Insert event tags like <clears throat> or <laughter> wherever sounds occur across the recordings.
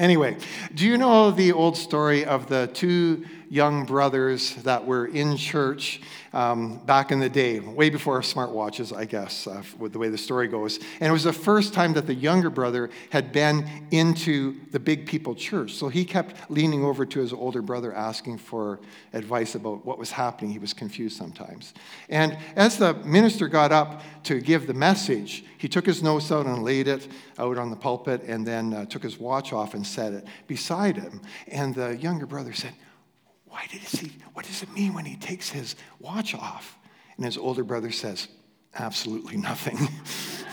Anyway, do you know the old story of the two young brothers that were in church um, back in the day, way before smartwatches, I guess, uh, with the way the story goes. And it was the first time that the younger brother had been into the big people church. So he kept leaning over to his older brother, asking for advice about what was happening. He was confused sometimes. And as the minister got up to give the message, he took his notes out and laid it out on the pulpit and then uh, took his watch off and set it beside him. And the younger brother said, why did he, what does it mean when he takes his watch off? And his older brother says, Absolutely nothing. <laughs>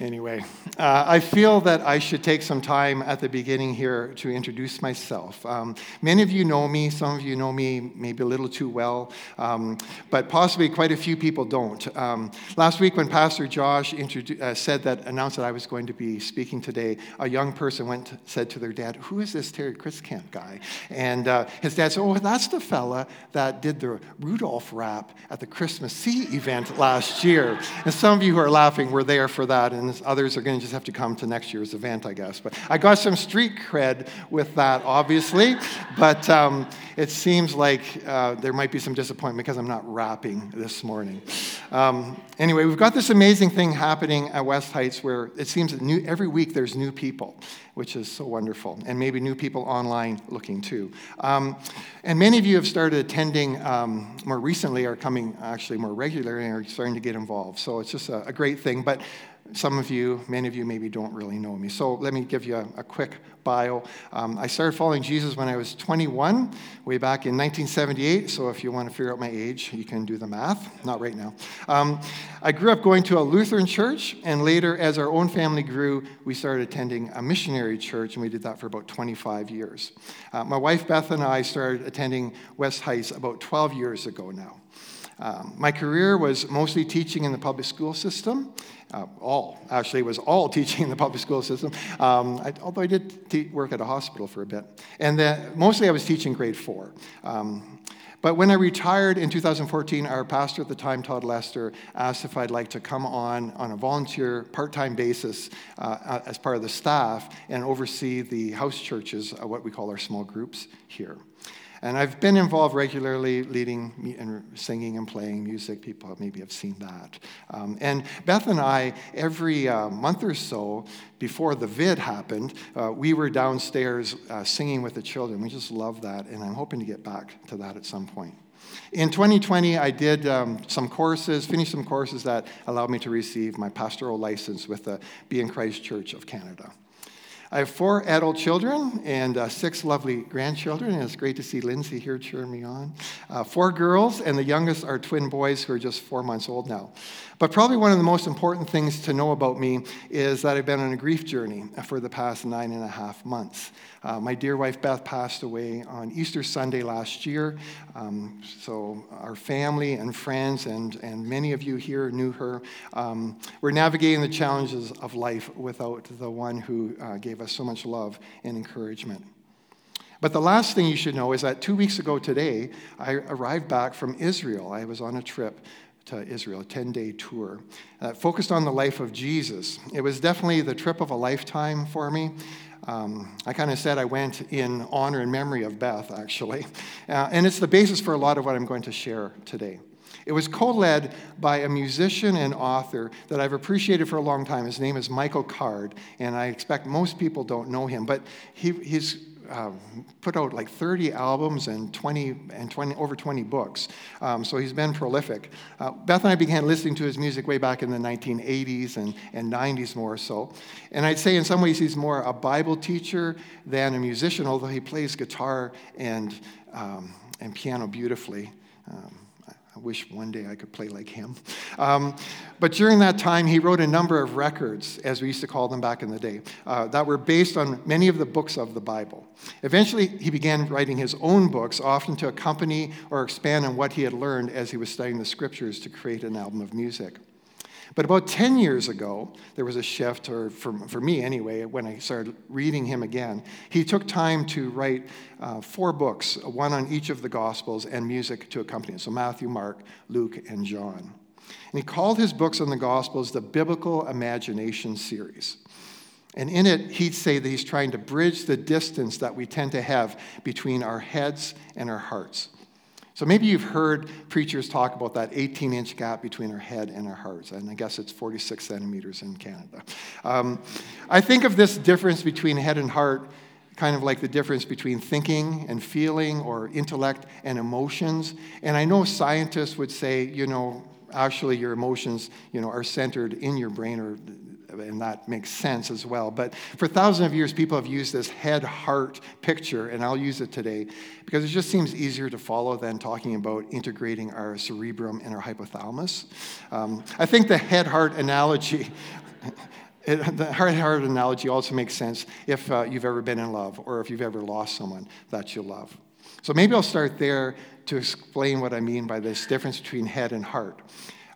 Anyway, uh, I feel that I should take some time at the beginning here to introduce myself. Um, many of you know me, some of you know me maybe a little too well, um, but possibly quite a few people don't. Um, last week, when Pastor Josh uh, said that, announced that I was going to be speaking today, a young person went said to their dad, Who is this Terry Christcamp guy? And uh, his dad said, Oh, that's the fella that did the Rudolph rap at the Christmas Sea event last year. And some of you who are laughing were there for that. And and others are going to just have to come to next year's event, I guess. But I got some street cred with that, obviously. But um, it seems like uh, there might be some disappointment because I'm not rapping this morning. Um, anyway, we've got this amazing thing happening at West Heights where it seems that new, every week there's new people, which is so wonderful, and maybe new people online looking too. Um, and many of you have started attending um, more recently, are coming actually more regularly, and are starting to get involved. So it's just a, a great thing. But some of you, many of you maybe don't really know me. So let me give you a, a quick bio. Um, I started following Jesus when I was 21, way back in 1978. So if you want to figure out my age, you can do the math. Not right now. Um, I grew up going to a Lutheran church, and later, as our own family grew, we started attending a missionary church, and we did that for about 25 years. Uh, my wife Beth and I started attending West Heights about 12 years ago now. Um, my career was mostly teaching in the public school system. Uh, all, actually, was all <laughs> teaching in the public school system, um, I, although I did te- work at a hospital for a bit. And then, mostly I was teaching grade four. Um, but when I retired in 2014, our pastor at the time, Todd Lester, asked if I'd like to come on on a volunteer, part time basis uh, as part of the staff and oversee the house churches, uh, what we call our small groups here. And I've been involved regularly leading and singing and playing music. People maybe have seen that. Um, and Beth and I, every uh, month or so before the vid happened, uh, we were downstairs uh, singing with the children. We just love that, and I'm hoping to get back to that at some point. In 2020, I did um, some courses, finished some courses that allowed me to receive my pastoral license with the Be in Christ Church of Canada. I have four adult children and uh, six lovely grandchildren, and it's great to see Lindsay here cheering me on. Uh, four girls, and the youngest are twin boys who are just four months old now. But probably one of the most important things to know about me is that I've been on a grief journey for the past nine and a half months. Uh, my dear wife Beth passed away on Easter Sunday last year. Um, so, our family and friends, and, and many of you here knew her. Um, we're navigating the challenges of life without the one who uh, gave us so much love and encouragement. But the last thing you should know is that two weeks ago today, I arrived back from Israel. I was on a trip to Israel, a 10 day tour, uh, focused on the life of Jesus. It was definitely the trip of a lifetime for me. Um, I kind of said I went in honor and memory of Beth, actually. <laughs> Uh, and it's the basis for a lot of what I'm going to share today. It was co led by a musician and author that I've appreciated for a long time. His name is Michael Card, and I expect most people don't know him, but he, he's uh, put out like 30 albums and 20 and 20 over 20 books. Um, so he's been prolific. Uh, Beth and I began listening to his music way back in the 1980s and, and 90s more so. And I'd say in some ways he's more a Bible teacher than a musician, although he plays guitar and, um, and piano beautifully. I wish one day I could play like him. Um, but during that time, he wrote a number of records, as we used to call them back in the day, uh, that were based on many of the books of the Bible. Eventually, he began writing his own books, often to accompany or expand on what he had learned as he was studying the scriptures to create an album of music. But about 10 years ago, there was a shift, or for, for me anyway, when I started reading him again. He took time to write uh, four books, one on each of the Gospels, and music to accompany it. So Matthew, Mark, Luke, and John. And he called his books on the Gospels the Biblical Imagination Series. And in it, he'd say that he's trying to bridge the distance that we tend to have between our heads and our hearts. So maybe you've heard preachers talk about that 18 inch gap between our head and our hearts, and I guess it's 46 centimeters in Canada. Um, I think of this difference between head and heart kind of like the difference between thinking and feeling or intellect and emotions. And I know scientists would say, you know, actually your emotions, you know, are centered in your brain or and that makes sense as well. But for thousands of years, people have used this head heart picture, and I'll use it today because it just seems easier to follow than talking about integrating our cerebrum and our hypothalamus. Um, I think the head heart analogy. <laughs> It, the heart heart analogy also makes sense if uh, you've ever been in love or if you've ever lost someone that you love. So maybe I'll start there to explain what I mean by this difference between head and heart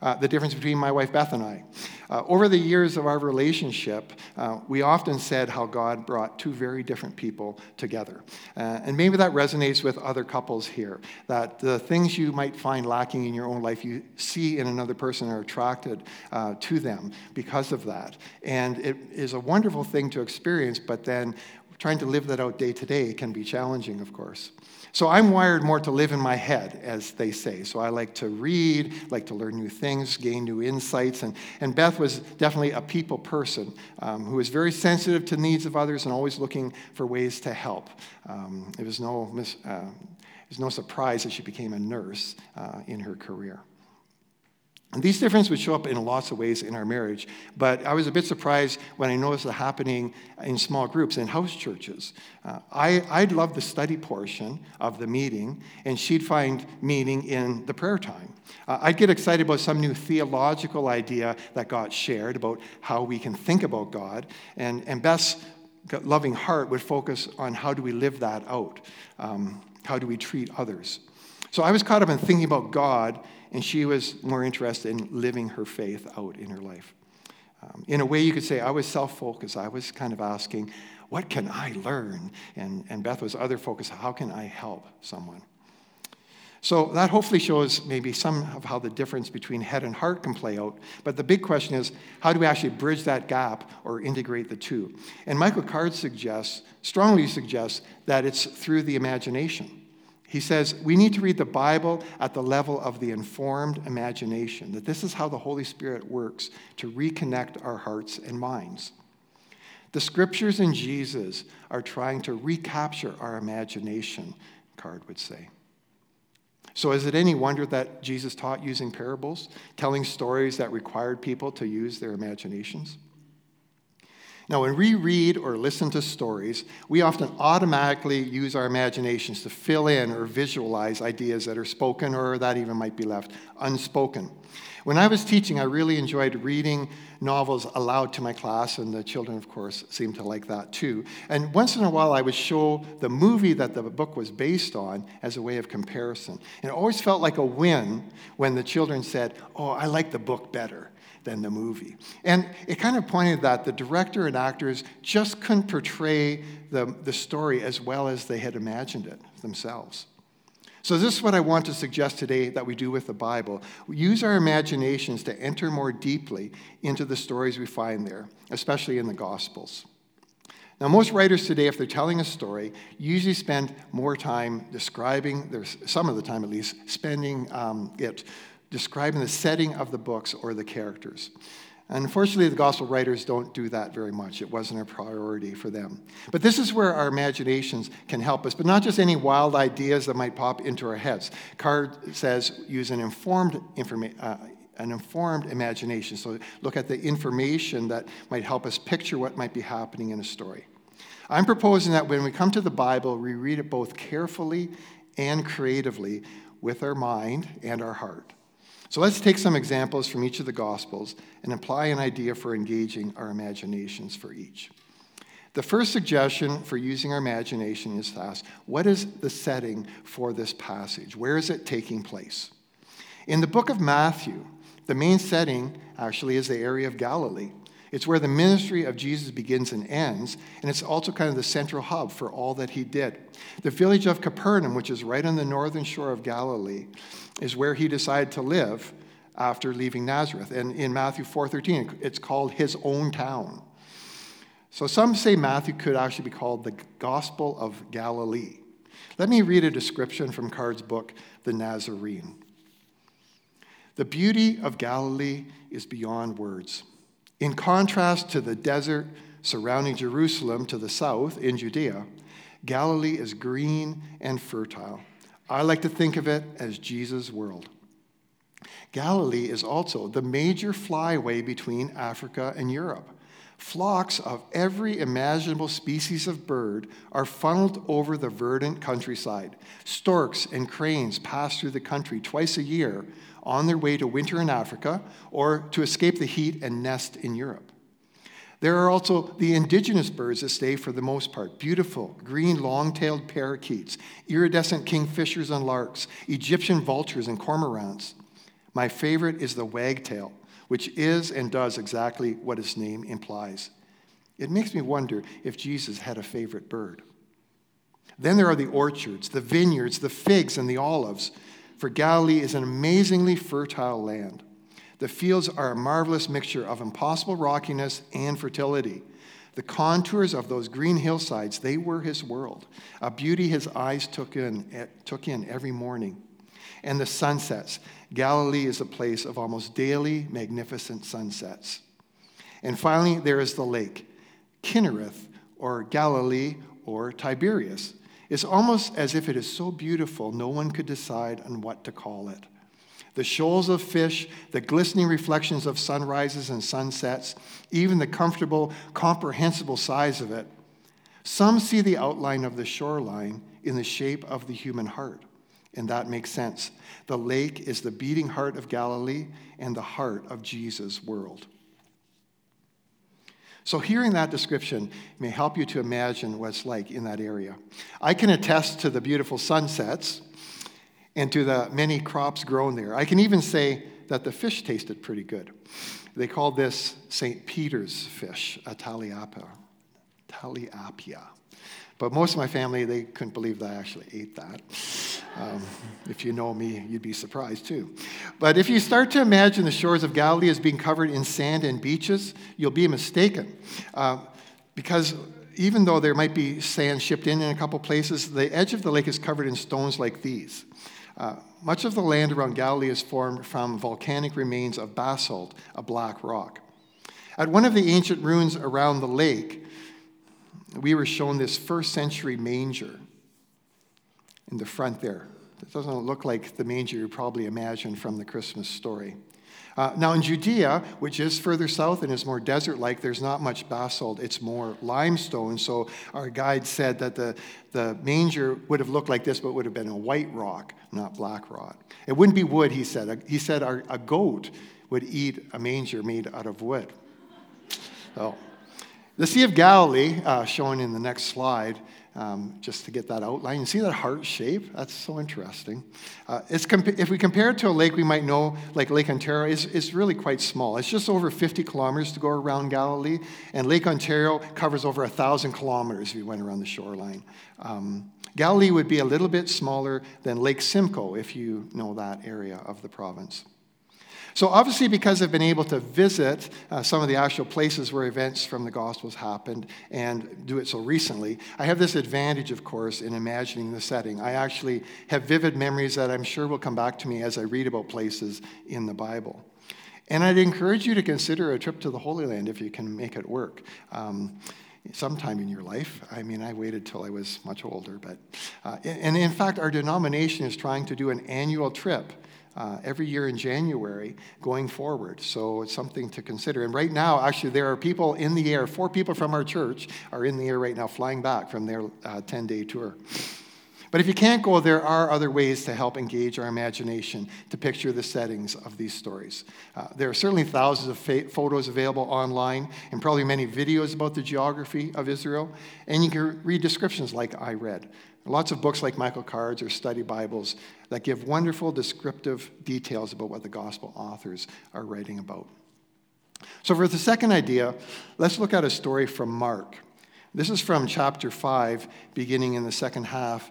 uh, the difference between my wife Beth and I. Uh, over the years of our relationship, uh, we often said how God brought two very different people together. Uh, and maybe that resonates with other couples here, that the things you might find lacking in your own life, you see in another person are attracted uh, to them because of that. And it is a wonderful thing to experience, but then trying to live that out day to day can be challenging, of course. So I'm wired more to live in my head, as they say. So I like to read, like to learn new things, gain new insights. And, and Beth was definitely a people person um, who was very sensitive to needs of others and always looking for ways to help. Um, it, was no mis- uh, it was no surprise that she became a nurse uh, in her career. And these differences would show up in lots of ways in our marriage, but I was a bit surprised when I noticed it happening in small groups, in house churches. Uh, I, I'd love the study portion of the meeting, and she'd find meaning in the prayer time. Uh, I'd get excited about some new theological idea that got shared about how we can think about God, and, and Beth's loving heart would focus on how do we live that out? Um, how do we treat others? So I was caught up in thinking about God and she was more interested in living her faith out in her life. Um, in a way, you could say I was self focused. I was kind of asking, what can I learn? And, and Beth was other focused, how can I help someone? So that hopefully shows maybe some of how the difference between head and heart can play out. But the big question is, how do we actually bridge that gap or integrate the two? And Michael Card suggests, strongly suggests, that it's through the imagination. He says we need to read the Bible at the level of the informed imagination, that this is how the Holy Spirit works to reconnect our hearts and minds. The scriptures in Jesus are trying to recapture our imagination, Card would say. So, is it any wonder that Jesus taught using parables, telling stories that required people to use their imaginations? Now, when we read or listen to stories, we often automatically use our imaginations to fill in or visualize ideas that are spoken or that even might be left unspoken. When I was teaching, I really enjoyed reading novels aloud to my class, and the children, of course, seemed to like that too. And once in a while, I would show the movie that the book was based on as a way of comparison. And it always felt like a win when the children said, Oh, I like the book better than the movie. And it kind of pointed that the director and actors just couldn't portray the, the story as well as they had imagined it themselves. So, this is what I want to suggest today that we do with the Bible. We use our imaginations to enter more deeply into the stories we find there, especially in the Gospels. Now, most writers today, if they're telling a story, usually spend more time describing, some of the time at least, spending um, it describing the setting of the books or the characters. Unfortunately, the gospel writers don't do that very much. It wasn't a priority for them. But this is where our imaginations can help us, but not just any wild ideas that might pop into our heads. Card says use an informed, informa- uh, an informed imagination. So look at the information that might help us picture what might be happening in a story. I'm proposing that when we come to the Bible, we read it both carefully and creatively with our mind and our heart. So let's take some examples from each of the Gospels and apply an idea for engaging our imaginations for each. The first suggestion for using our imagination is to ask what is the setting for this passage? Where is it taking place? In the book of Matthew, the main setting actually is the area of Galilee. It's where the ministry of Jesus begins and ends, and it's also kind of the central hub for all that he did. The village of Capernaum, which is right on the northern shore of Galilee, is where he decided to live after leaving Nazareth. And in Matthew 4:13, it's called his own town. So some say Matthew could actually be called the Gospel of Galilee. Let me read a description from Card's book, The Nazarene. The beauty of Galilee is beyond words. In contrast to the desert surrounding Jerusalem to the south in Judea, Galilee is green and fertile. I like to think of it as Jesus' world. Galilee is also the major flyway between Africa and Europe. Flocks of every imaginable species of bird are funneled over the verdant countryside. Storks and cranes pass through the country twice a year on their way to winter in Africa or to escape the heat and nest in Europe. There are also the indigenous birds that stay for the most part beautiful green long tailed parakeets, iridescent kingfishers and larks, Egyptian vultures and cormorants. My favorite is the wagtail which is and does exactly what its name implies. It makes me wonder if Jesus had a favorite bird. Then there are the orchards, the vineyards, the figs, and the olives, for Galilee is an amazingly fertile land. The fields are a marvelous mixture of impossible rockiness and fertility. The contours of those green hillsides, they were his world, a beauty his eyes took in, eh, took in every morning. And the sunsets, Galilee is a place of almost daily magnificent sunsets. And finally, there is the lake, Kinnereth, or Galilee, or Tiberias. It's almost as if it is so beautiful, no one could decide on what to call it. The shoals of fish, the glistening reflections of sunrises and sunsets, even the comfortable, comprehensible size of it. Some see the outline of the shoreline in the shape of the human heart. And that makes sense. The lake is the beating heart of Galilee and the heart of Jesus' world. So, hearing that description may help you to imagine what it's like in that area. I can attest to the beautiful sunsets and to the many crops grown there. I can even say that the fish tasted pretty good. They called this St. Peter's fish, a taliapa. Taliapia. But most of my family, they couldn't believe that I actually ate that. Um, if you know me, you'd be surprised too. But if you start to imagine the shores of Galilee as being covered in sand and beaches, you'll be mistaken. Uh, because even though there might be sand shipped in in a couple places, the edge of the lake is covered in stones like these. Uh, much of the land around Galilee is formed from volcanic remains of basalt, a black rock. At one of the ancient ruins around the lake, we were shown this first century manger in the front there. It doesn't look like the manger you probably imagine from the Christmas story. Uh, now, in Judea, which is further south and is more desert like, there's not much basalt. It's more limestone. So, our guide said that the, the manger would have looked like this, but would have been a white rock, not black rock. It wouldn't be wood, he said. He said our, a goat would eat a manger made out of wood. So, the Sea of Galilee, uh, shown in the next slide, um, just to get that outline. You see that heart shape? That's so interesting. Uh, it's compa- if we compare it to a lake we might know, like Lake Ontario, it's, it's really quite small. It's just over 50 kilometers to go around Galilee, and Lake Ontario covers over 1,000 kilometers if you went around the shoreline. Um, Galilee would be a little bit smaller than Lake Simcoe if you know that area of the province. So, obviously, because I've been able to visit uh, some of the actual places where events from the Gospels happened and do it so recently, I have this advantage, of course, in imagining the setting. I actually have vivid memories that I'm sure will come back to me as I read about places in the Bible. And I'd encourage you to consider a trip to the Holy Land if you can make it work. Um, sometime in your life. I mean, I waited till I was much older, but, uh, and in fact, our denomination is trying to do an annual trip uh, every year in January going forward. So it's something to consider. And right now, actually, there are people in the air. Four people from our church are in the air right now flying back from their 10 uh, day tour. But if you can't go, there are other ways to help engage our imagination to picture the settings of these stories. Uh, there are certainly thousands of fa- photos available online and probably many videos about the geography of Israel. And you can read descriptions like I read. Lots of books like Michael Card's or study Bibles that give wonderful descriptive details about what the gospel authors are writing about. So, for the second idea, let's look at a story from Mark. This is from chapter 5, beginning in the second half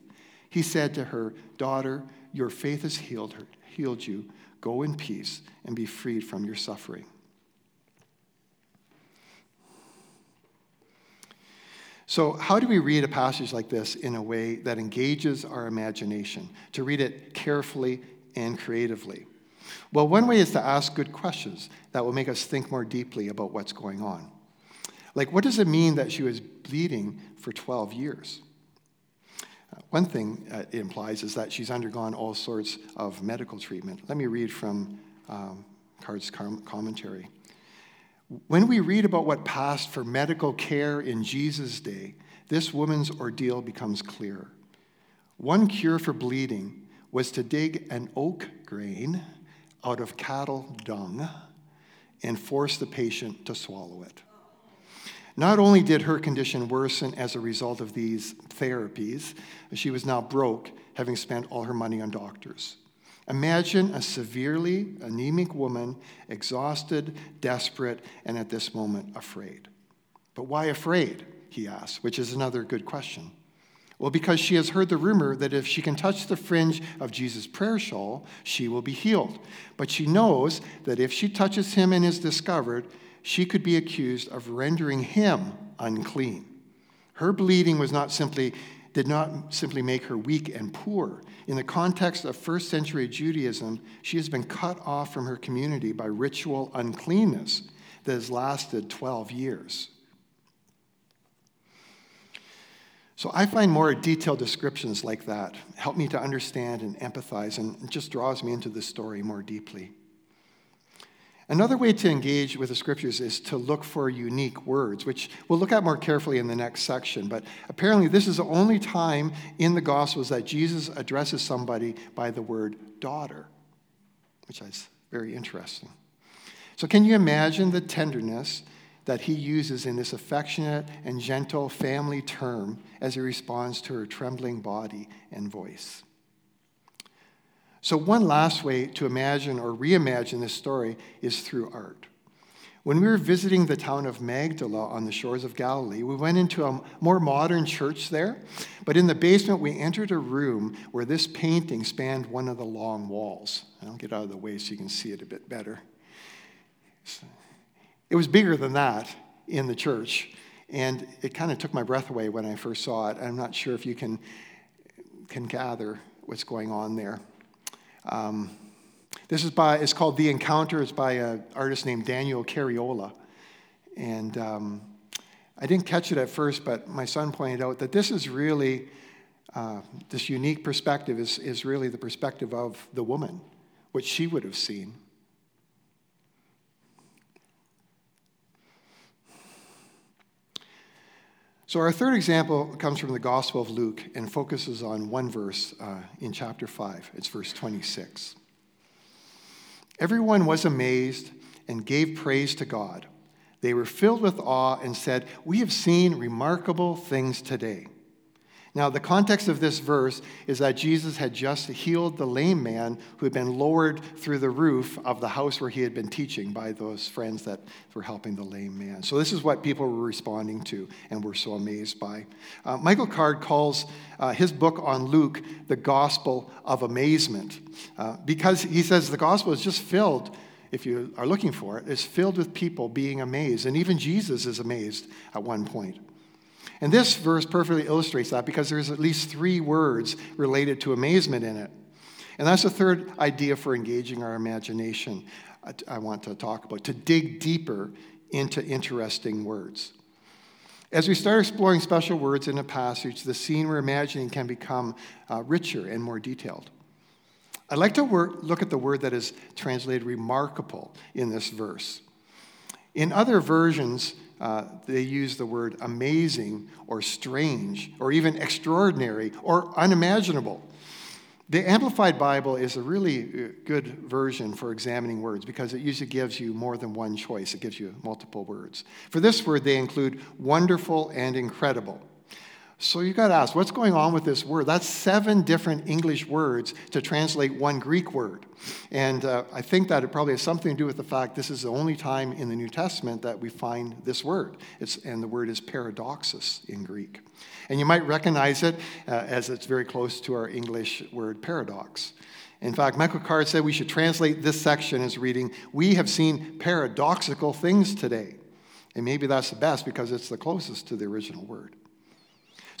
He said to her, Daughter, your faith has healed her, healed you. Go in peace and be freed from your suffering. So, how do we read a passage like this in a way that engages our imagination? To read it carefully and creatively. Well, one way is to ask good questions that will make us think more deeply about what's going on. Like, what does it mean that she was bleeding for 12 years? One thing uh, it implies is that she's undergone all sorts of medical treatment. Let me read from um, Card's commentary. When we read about what passed for medical care in Jesus' day, this woman's ordeal becomes clear. One cure for bleeding was to dig an oak grain out of cattle dung and force the patient to swallow it. Not only did her condition worsen as a result of these therapies, she was now broke, having spent all her money on doctors. Imagine a severely anemic woman, exhausted, desperate, and at this moment afraid. But why afraid? He asks, which is another good question. Well, because she has heard the rumor that if she can touch the fringe of Jesus' prayer shawl, she will be healed. But she knows that if she touches him and is discovered, she could be accused of rendering him unclean. Her bleeding was not simply did not simply make her weak and poor. In the context of first century Judaism, she has been cut off from her community by ritual uncleanness that has lasted 12 years. So I find more detailed descriptions like that help me to understand and empathize and just draws me into the story more deeply. Another way to engage with the scriptures is to look for unique words, which we'll look at more carefully in the next section. But apparently, this is the only time in the Gospels that Jesus addresses somebody by the word daughter, which is very interesting. So, can you imagine the tenderness that he uses in this affectionate and gentle family term as he responds to her trembling body and voice? So, one last way to imagine or reimagine this story is through art. When we were visiting the town of Magdala on the shores of Galilee, we went into a more modern church there, but in the basement, we entered a room where this painting spanned one of the long walls. I'll get out of the way so you can see it a bit better. It was bigger than that in the church, and it kind of took my breath away when I first saw it. I'm not sure if you can, can gather what's going on there. Um, this is by, it's called The Encounter. It's by an artist named Daniel Cariola. And um, I didn't catch it at first, but my son pointed out that this is really, uh, this unique perspective is, is really the perspective of the woman, what she would have seen. So, our third example comes from the Gospel of Luke and focuses on one verse uh, in chapter 5. It's verse 26. Everyone was amazed and gave praise to God. They were filled with awe and said, We have seen remarkable things today. Now, the context of this verse is that Jesus had just healed the lame man who had been lowered through the roof of the house where he had been teaching by those friends that were helping the lame man. So, this is what people were responding to and were so amazed by. Uh, Michael Card calls uh, his book on Luke the Gospel of Amazement uh, because he says the gospel is just filled if you are looking for it, is filled with people being amazed. And even Jesus is amazed at one point. And this verse perfectly illustrates that because there's at least three words related to amazement in it. And that's the third idea for engaging our imagination I want to talk about to dig deeper into interesting words. As we start exploring special words in a passage, the scene we're imagining can become uh, richer and more detailed. I'd like to look at the word that is translated remarkable in this verse. In other versions, uh, they use the word amazing or strange or even extraordinary or unimaginable. The Amplified Bible is a really uh, good version for examining words because it usually gives you more than one choice. It gives you multiple words. For this word, they include wonderful and incredible. So you got to ask, what's going on with this word? That's seven different English words to translate one Greek word. And uh, I think that it probably has something to do with the fact this is the only time in the New Testament that we find this word. It's, and the word is paradoxus in Greek. And you might recognize it uh, as it's very close to our English word paradox. In fact, Michael Card said we should translate this section as reading, We have seen paradoxical things today. And maybe that's the best because it's the closest to the original word.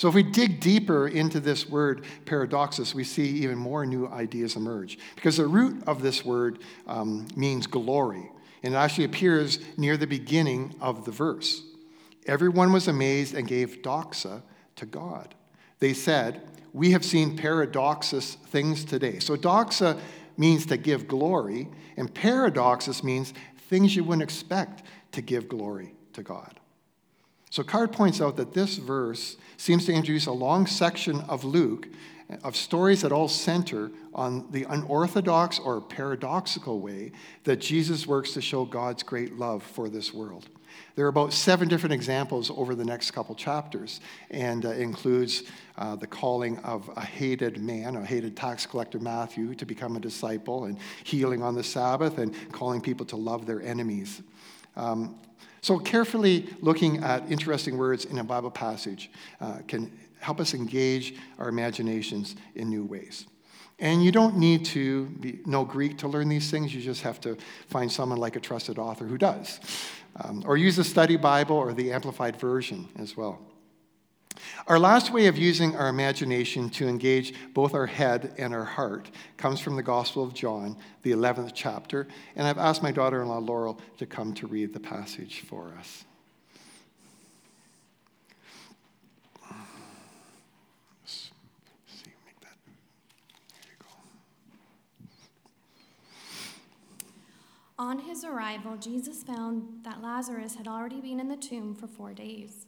So, if we dig deeper into this word paradoxus, we see even more new ideas emerge. Because the root of this word um, means glory, and it actually appears near the beginning of the verse. Everyone was amazed and gave doxa to God. They said, We have seen paradoxus things today. So, doxa means to give glory, and paradoxus means things you wouldn't expect to give glory to God. So Card points out that this verse seems to introduce a long section of Luke of stories that all center on the unorthodox or paradoxical way that Jesus works to show God's great love for this world. There are about seven different examples over the next couple chapters, and uh, includes uh, the calling of a hated man, a hated tax collector Matthew, to become a disciple, and healing on the Sabbath, and calling people to love their enemies. Um, so, carefully looking at interesting words in a Bible passage uh, can help us engage our imaginations in new ways. And you don't need to be, know Greek to learn these things. You just have to find someone like a trusted author who does. Um, or use the study Bible or the Amplified Version as well. Our last way of using our imagination to engage both our head and our heart comes from the Gospel of John, the 11th chapter, and I've asked my daughter in law Laurel to come to read the passage for us. On his arrival, Jesus found that Lazarus had already been in the tomb for four days.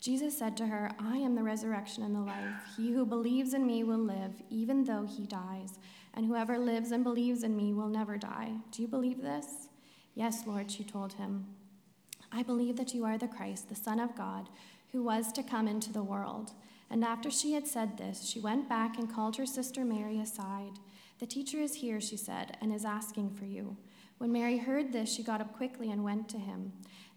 Jesus said to her, I am the resurrection and the life. He who believes in me will live, even though he dies, and whoever lives and believes in me will never die. Do you believe this? Yes, Lord, she told him. I believe that you are the Christ, the Son of God, who was to come into the world. And after she had said this, she went back and called her sister Mary aside. The teacher is here, she said, and is asking for you. When Mary heard this, she got up quickly and went to him.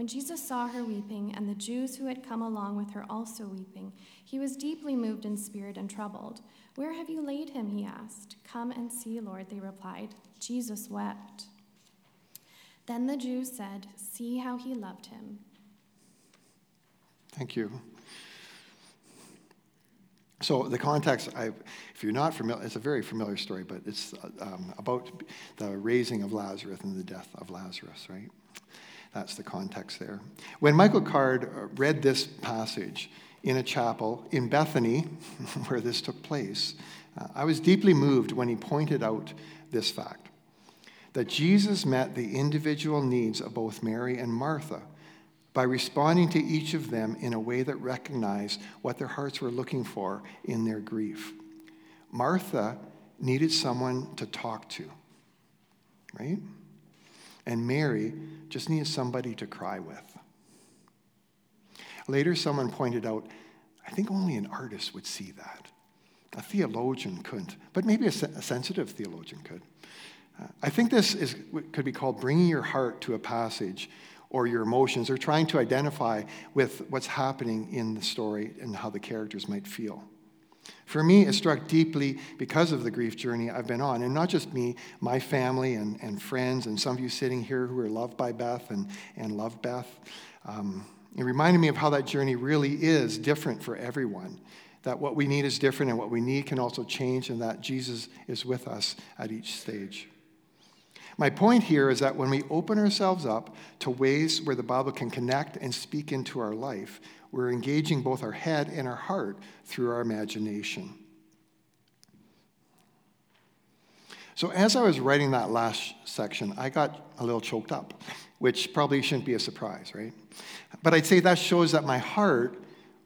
When Jesus saw her weeping, and the Jews who had come along with her also weeping, he was deeply moved in spirit and troubled. Where have you laid him? he asked. Come and see, Lord, they replied. Jesus wept. Then the Jews said, See how he loved him. Thank you. So the context, I, if you're not familiar, it's a very familiar story, but it's um, about the raising of Lazarus and the death of Lazarus, right? That's the context there. When Michael Card uh, read this passage in a chapel in Bethany, <laughs> where this took place, uh, I was deeply moved when he pointed out this fact that Jesus met the individual needs of both Mary and Martha by responding to each of them in a way that recognized what their hearts were looking for in their grief. Martha needed someone to talk to, right? And Mary just needed somebody to cry with. Later, someone pointed out, I think only an artist would see that. A theologian couldn't, but maybe a, a sensitive theologian could. Uh, I think this is, could be called bringing your heart to a passage or your emotions or trying to identify with what's happening in the story and how the characters might feel. For me, it struck deeply because of the grief journey I've been on. And not just me, my family and, and friends, and some of you sitting here who are loved by Beth and, and love Beth. Um, it reminded me of how that journey really is different for everyone. That what we need is different, and what we need can also change, and that Jesus is with us at each stage. My point here is that when we open ourselves up to ways where the Bible can connect and speak into our life, we're engaging both our head and our heart through our imagination. So, as I was writing that last section, I got a little choked up, which probably shouldn't be a surprise, right? But I'd say that shows that my heart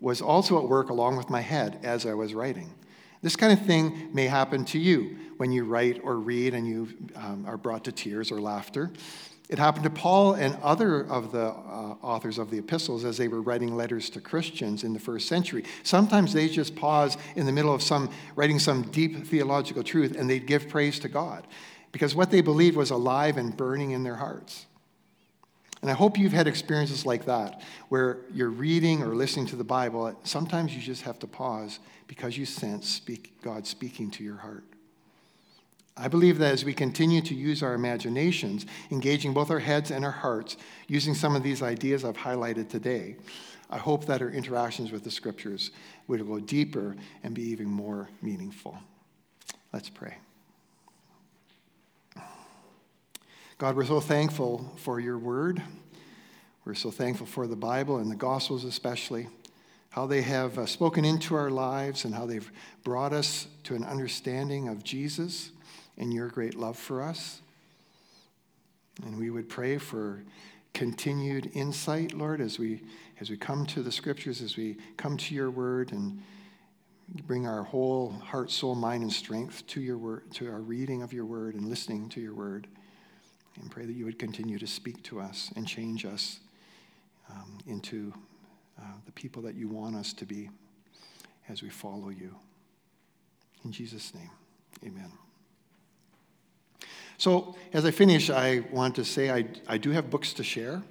was also at work along with my head as I was writing. This kind of thing may happen to you when you write or read and you um, are brought to tears or laughter. It happened to Paul and other of the uh, authors of the epistles as they were writing letters to Christians in the first century. Sometimes they just pause in the middle of some writing some deep theological truth and they'd give praise to God because what they believed was alive and burning in their hearts. And I hope you've had experiences like that where you're reading or listening to the Bible. Sometimes you just have to pause because you sense speak, God speaking to your heart. I believe that as we continue to use our imaginations, engaging both our heads and our hearts, using some of these ideas I've highlighted today, I hope that our interactions with the scriptures would go deeper and be even more meaningful. Let's pray. God, we're so thankful for your word. We're so thankful for the Bible and the Gospels, especially, how they have uh, spoken into our lives and how they've brought us to an understanding of Jesus and your great love for us. And we would pray for continued insight, Lord, as we, as we come to the scriptures, as we come to your word and bring our whole heart, soul, mind, and strength to your word, to our reading of your word and listening to your word. And pray that you would continue to speak to us and change us um, into uh, the people that you want us to be as we follow you. In Jesus' name, amen. So, as I finish, I want to say I, I do have books to share.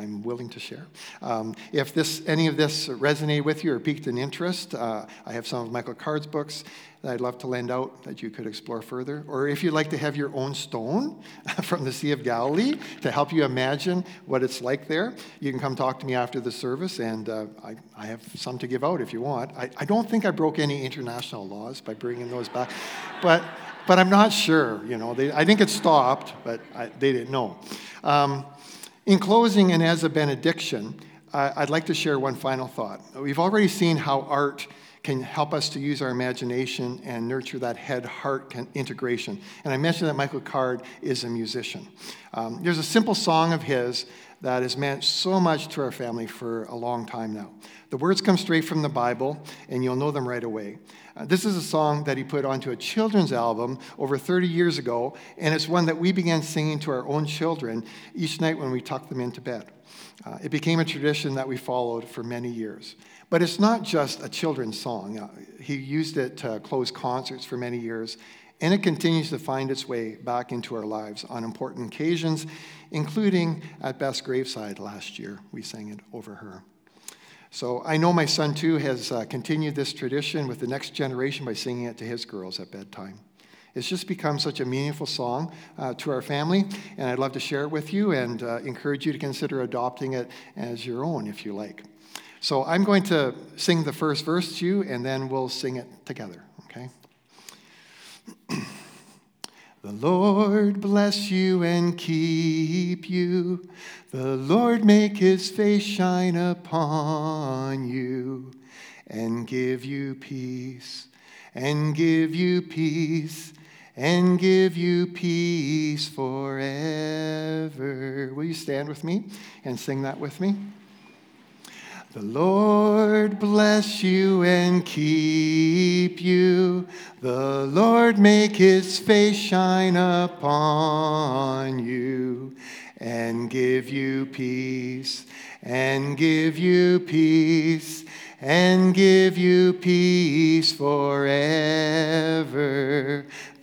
I'm willing to share. Um, if this, any of this resonated with you or piqued an interest, uh, I have some of Michael Card's books that I'd love to lend out that you could explore further. Or if you'd like to have your own stone <laughs> from the Sea of Galilee to help you imagine what it's like there, you can come talk to me after the service, and uh, I, I, have some to give out if you want. I, I don't think I broke any international laws by bringing those back, but but I'm not sure. You know, they, I think it stopped, but I, they didn't know. Um, in closing, and as a benediction, I'd like to share one final thought. We've already seen how art can help us to use our imagination and nurture that head heart integration. And I mentioned that Michael Card is a musician. Um, there's a simple song of his that has meant so much to our family for a long time now. The words come straight from the Bible, and you'll know them right away. Uh, this is a song that he put onto a children's album over 30 years ago, and it's one that we began singing to our own children each night when we tucked them into bed. Uh, it became a tradition that we followed for many years. But it's not just a children's song. Uh, he used it to close concerts for many years, and it continues to find its way back into our lives on important occasions, including at Beth's graveside last year. We sang it over her. So I know my son too has uh, continued this tradition with the next generation by singing it to his girls at bedtime. It's just become such a meaningful song uh, to our family, and I'd love to share it with you and uh, encourage you to consider adopting it as your own if you like. So I'm going to sing the first verse to you, and then we'll sing it together, okay? <clears throat> The Lord bless you and keep you. The Lord make his face shine upon you and give you peace, and give you peace, and give you peace forever. Will you stand with me and sing that with me? The Lord bless you and keep you. The Lord make his face shine upon you and give you peace, and give you peace, and give you peace forever.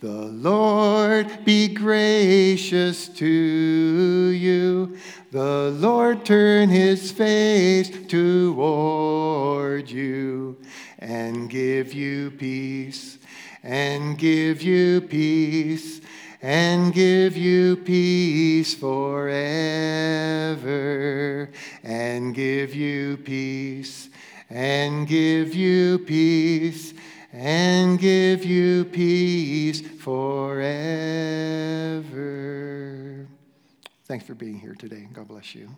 The Lord be gracious to you. The Lord turn his face toward you and give you peace, and give you peace, and give you peace forever, and give you peace, and give you peace, and give you peace forever. Thanks for being here today. God bless you.